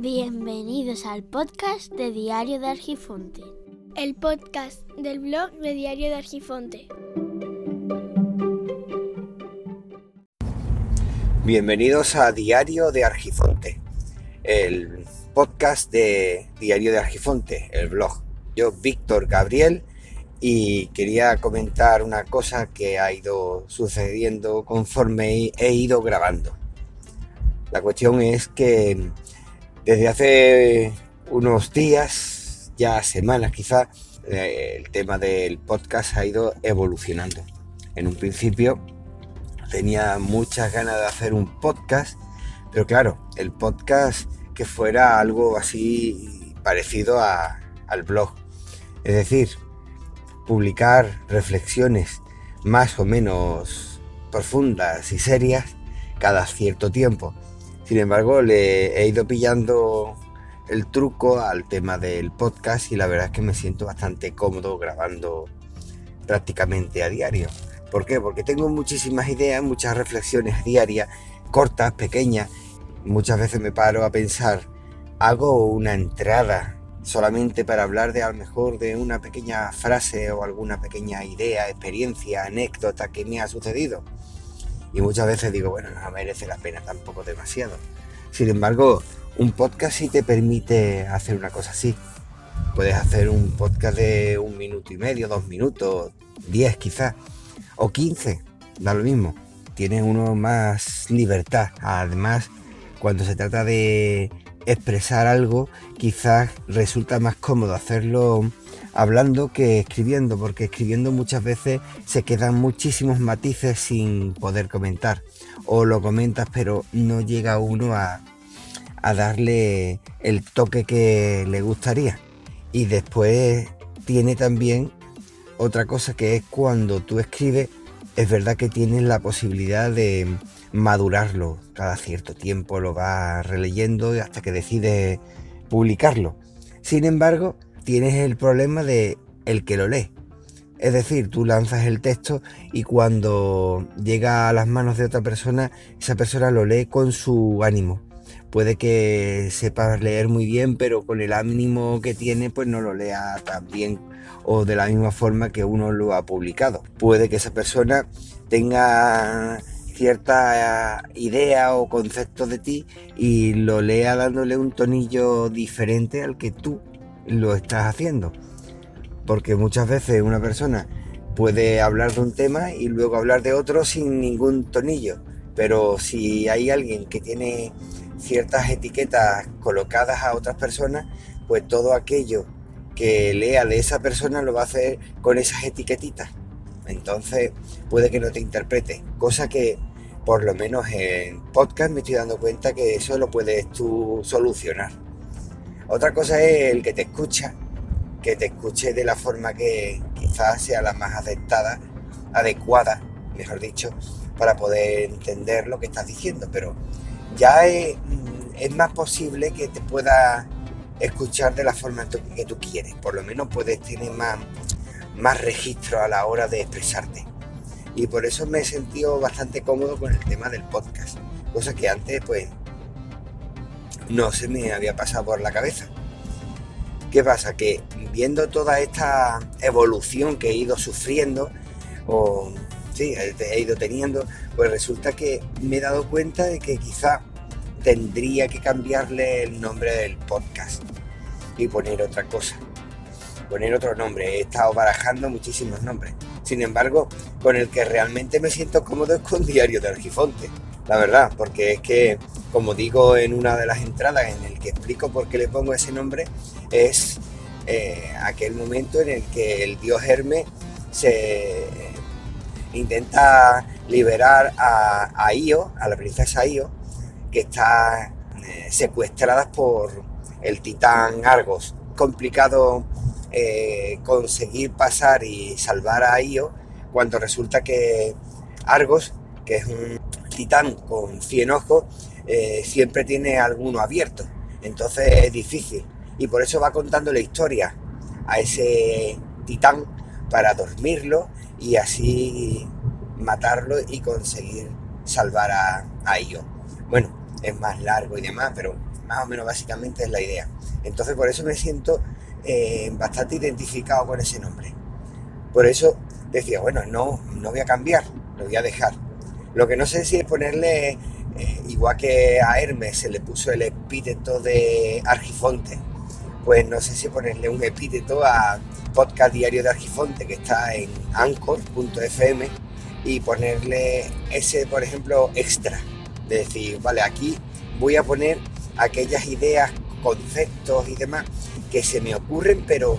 Bienvenidos al podcast de Diario de Argifonte. El podcast del blog de Diario de Argifonte. Bienvenidos a Diario de Argifonte, el podcast de Diario de Argifonte, el blog. Yo, Víctor Gabriel, y quería comentar una cosa que ha ido sucediendo conforme he ido grabando. La cuestión es que desde hace unos días, ya semanas quizás, eh, el tema del podcast ha ido evolucionando. En un principio tenía muchas ganas de hacer un podcast, pero claro, el podcast que fuera algo así parecido al blog. Es decir, publicar reflexiones más o menos profundas y serias cada cierto tiempo. Sin embargo, le he ido pillando el truco al tema del podcast y la verdad es que me siento bastante cómodo grabando prácticamente a diario. ¿Por qué? Porque tengo muchísimas ideas, muchas reflexiones diarias, cortas, pequeñas. Muchas veces me paro a pensar, hago una entrada solamente para hablar de a lo mejor de una pequeña frase o alguna pequeña idea, experiencia, anécdota que me ha sucedido. Y muchas veces digo, bueno, no merece la pena tampoco demasiado. Sin embargo, un podcast sí te permite hacer una cosa así. Puedes hacer un podcast de un minuto y medio, dos minutos, diez quizás, o quince, da lo mismo. Tienes uno más libertad. Además, cuando se trata de expresar algo, quizás resulta más cómodo hacerlo hablando que escribiendo, porque escribiendo muchas veces se quedan muchísimos matices sin poder comentar. O lo comentas pero no llega uno a, a darle el toque que le gustaría. Y después tiene también otra cosa que es cuando tú escribes, es verdad que tienes la posibilidad de madurarlo. Cada cierto tiempo lo vas releyendo hasta que decides publicarlo. Sin embargo, tienes el problema de el que lo lee. Es decir, tú lanzas el texto y cuando llega a las manos de otra persona, esa persona lo lee con su ánimo. Puede que sepa leer muy bien, pero con el ánimo que tiene, pues no lo lea tan bien o de la misma forma que uno lo ha publicado. Puede que esa persona tenga cierta idea o concepto de ti y lo lea dándole un tonillo diferente al que tú lo estás haciendo. Porque muchas veces una persona puede hablar de un tema y luego hablar de otro sin ningún tonillo. Pero si hay alguien que tiene ciertas etiquetas colocadas a otras personas, pues todo aquello que lea de esa persona lo va a hacer con esas etiquetitas. Entonces puede que no te interprete, cosa que por lo menos en podcast me estoy dando cuenta que eso lo puedes tú solucionar. Otra cosa es el que te escucha, que te escuche de la forma que quizás sea la más aceptada, adecuada, mejor dicho, para poder entender lo que estás diciendo. Pero ya es, es más posible que te pueda escuchar de la forma que tú quieres. Por lo menos puedes tener más, más registro a la hora de expresarte. Y por eso me he sentido bastante cómodo con el tema del podcast. Cosa que antes pues no se me había pasado por la cabeza. ¿Qué pasa? Que viendo toda esta evolución que he ido sufriendo, o sí, he ido teniendo, pues resulta que me he dado cuenta de que quizá tendría que cambiarle el nombre del podcast y poner otra cosa. Poner otro nombre. He estado barajando muchísimos nombres. Sin embargo, con el que realmente me siento cómodo es con Diario de Argifonte. La verdad, porque es que, como digo en una de las entradas en el que explico por qué le pongo ese nombre, es eh, aquel momento en el que el dios Hermes se intenta liberar a, Io, a la princesa Io, que está eh, secuestrada por el titán Argos. Complicado eh, conseguir pasar y salvar a Io cuando resulta que Argos, que es un titán con 100 ojos, eh, siempre tiene alguno abierto. Entonces es difícil. Y por eso va contando la historia a ese titán para dormirlo y así matarlo y conseguir salvar a, a Io. Bueno, es más largo y demás, pero más o menos básicamente es la idea. Entonces por eso me siento eh, bastante identificado con ese nombre. Por eso decía, bueno, no, no voy a cambiar, lo voy a dejar. Lo que no sé si es ponerle, eh, igual que a Hermes se le puso el epíteto de Argifonte, pues no sé si ponerle un epíteto a Podcast Diario de Argifonte, que está en anchor.fm, y ponerle ese, por ejemplo, extra. De decir, vale, aquí voy a poner aquellas ideas, conceptos y demás que se me ocurren, pero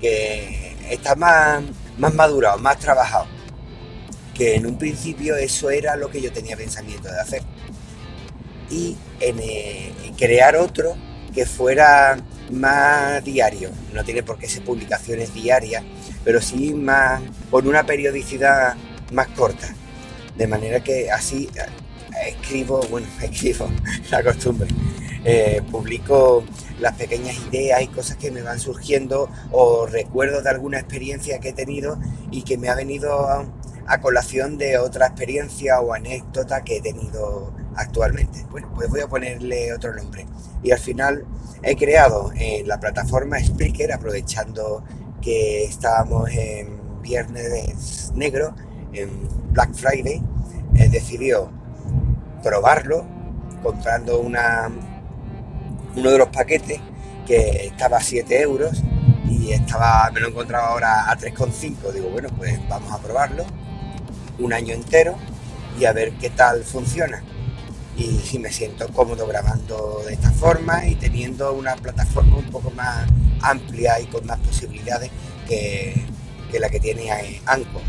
que está más, más madurado, más trabajado. Que en un principio eso era lo que yo tenía pensamiento de hacer. Y en, eh, crear otro que fuera más diario. No tiene por qué ser publicaciones diarias, pero sí más con una periodicidad más corta. De manera que así eh, escribo, bueno, escribo la costumbre. Eh, publico las pequeñas ideas y cosas que me van surgiendo o recuerdos de alguna experiencia que he tenido y que me ha venido a, colación de otra experiencia o anécdota que he tenido actualmente. Bueno, pues voy a ponerle otro nombre. Y al final he creado en la plataforma Spreaker, aprovechando que estábamos en Viernes Negro, en Black Friday, he decidido probarlo comprando una, uno de los paquetes que estaba a 7 euros y estaba, me lo encontraba ahora a 3,5. Digo, bueno, pues vamos a probarlo un año entero y a ver qué tal funciona. Y si me siento cómodo grabando de esta forma y teniendo una plataforma un poco más amplia y con más posibilidades que, que la que tiene Anchor.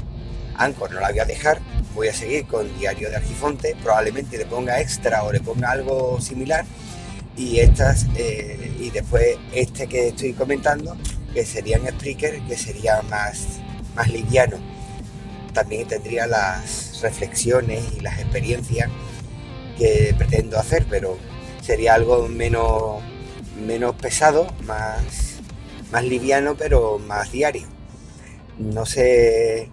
Anchor no la voy a dejar, voy a seguir con Diario de Argifonte, probablemente le ponga extra o le ponga algo similar y estas eh, y después este que estoy comentando que sería en Spreaker que sería más, más liviano también tendría las reflexiones y las experiencias que pretendo hacer, pero sería algo menos, menos pesado, más, más liviano, pero más diario. No sé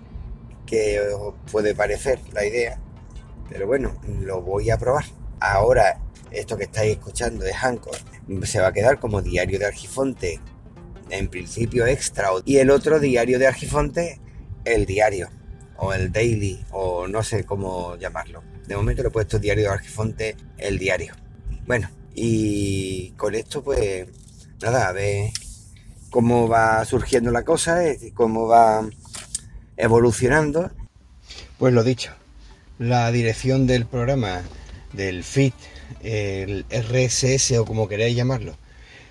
qué os puede parecer la idea, pero bueno, lo voy a probar. Ahora, esto que estáis escuchando es Anchor, se va a quedar como diario de Argifonte, en principio extra, y el otro diario de Argifonte, el diario o el daily, o no sé cómo llamarlo. De momento le he puesto diario de Argifonte, el diario. Bueno, y con esto pues nada, a ver cómo va surgiendo la cosa, eh, cómo va evolucionando. Pues lo dicho, la dirección del programa, del feed, el RSS o como queráis llamarlo,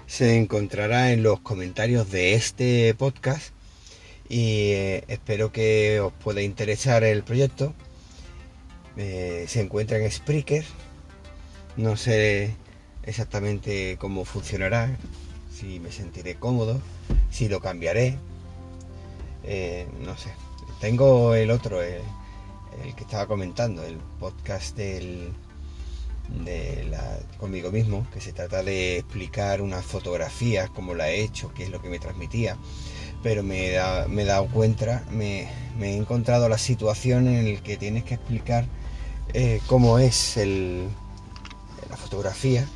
se encontrará en los comentarios de este podcast y eh, espero que os pueda interesar el proyecto. Eh, se encuentra en Spreaker, no sé exactamente cómo funcionará, si me sentiré cómodo, si lo cambiaré, eh, no sé. Tengo el otro, el, que estaba comentando, el podcast del, de la, conmigo mismo, que se trata de explicar unas fotografías, cómo la he hecho, qué es lo que me transmitía. Pero me, he dado cuenta, me, he encontrado la situación en la que tienes que explicar eh, cómo es la fotografía.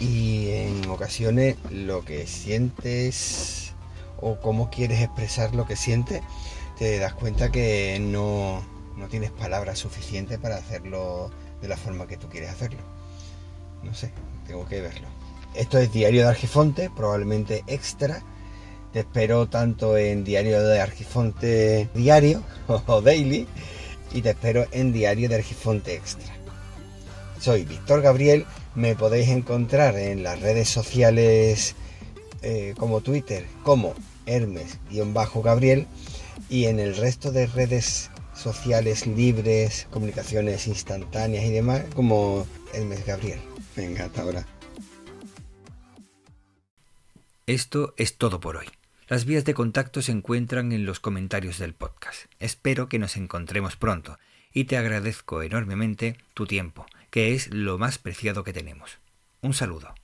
Y en ocasiones lo que sientes o cómo quieres expresar lo que sientes, te das cuenta que no, no tienes palabras suficientes para hacerlo de la forma que tú quieres hacerlo. No sé, tengo que verlo. Esto es Diario de Argifonte, probablemente extra te espero tanto en Diario de Argifonte Diario o Daily y te espero en Diario de Argifonte Extra. Soy Víctor Gabriel, me podéis encontrar en las redes sociales eh, como Twitter como Hermes-Gabriel y en el resto de redes sociales libres, comunicaciones instantáneas y demás como Hermes Gabriel. Venga, hasta ahora. Esto es todo por hoy. Las vías de contacto se encuentran en los comentarios del podcast. Espero que nos encontremos pronto y te agradezco enormemente tu tiempo, que es lo más preciado que tenemos. Un saludo.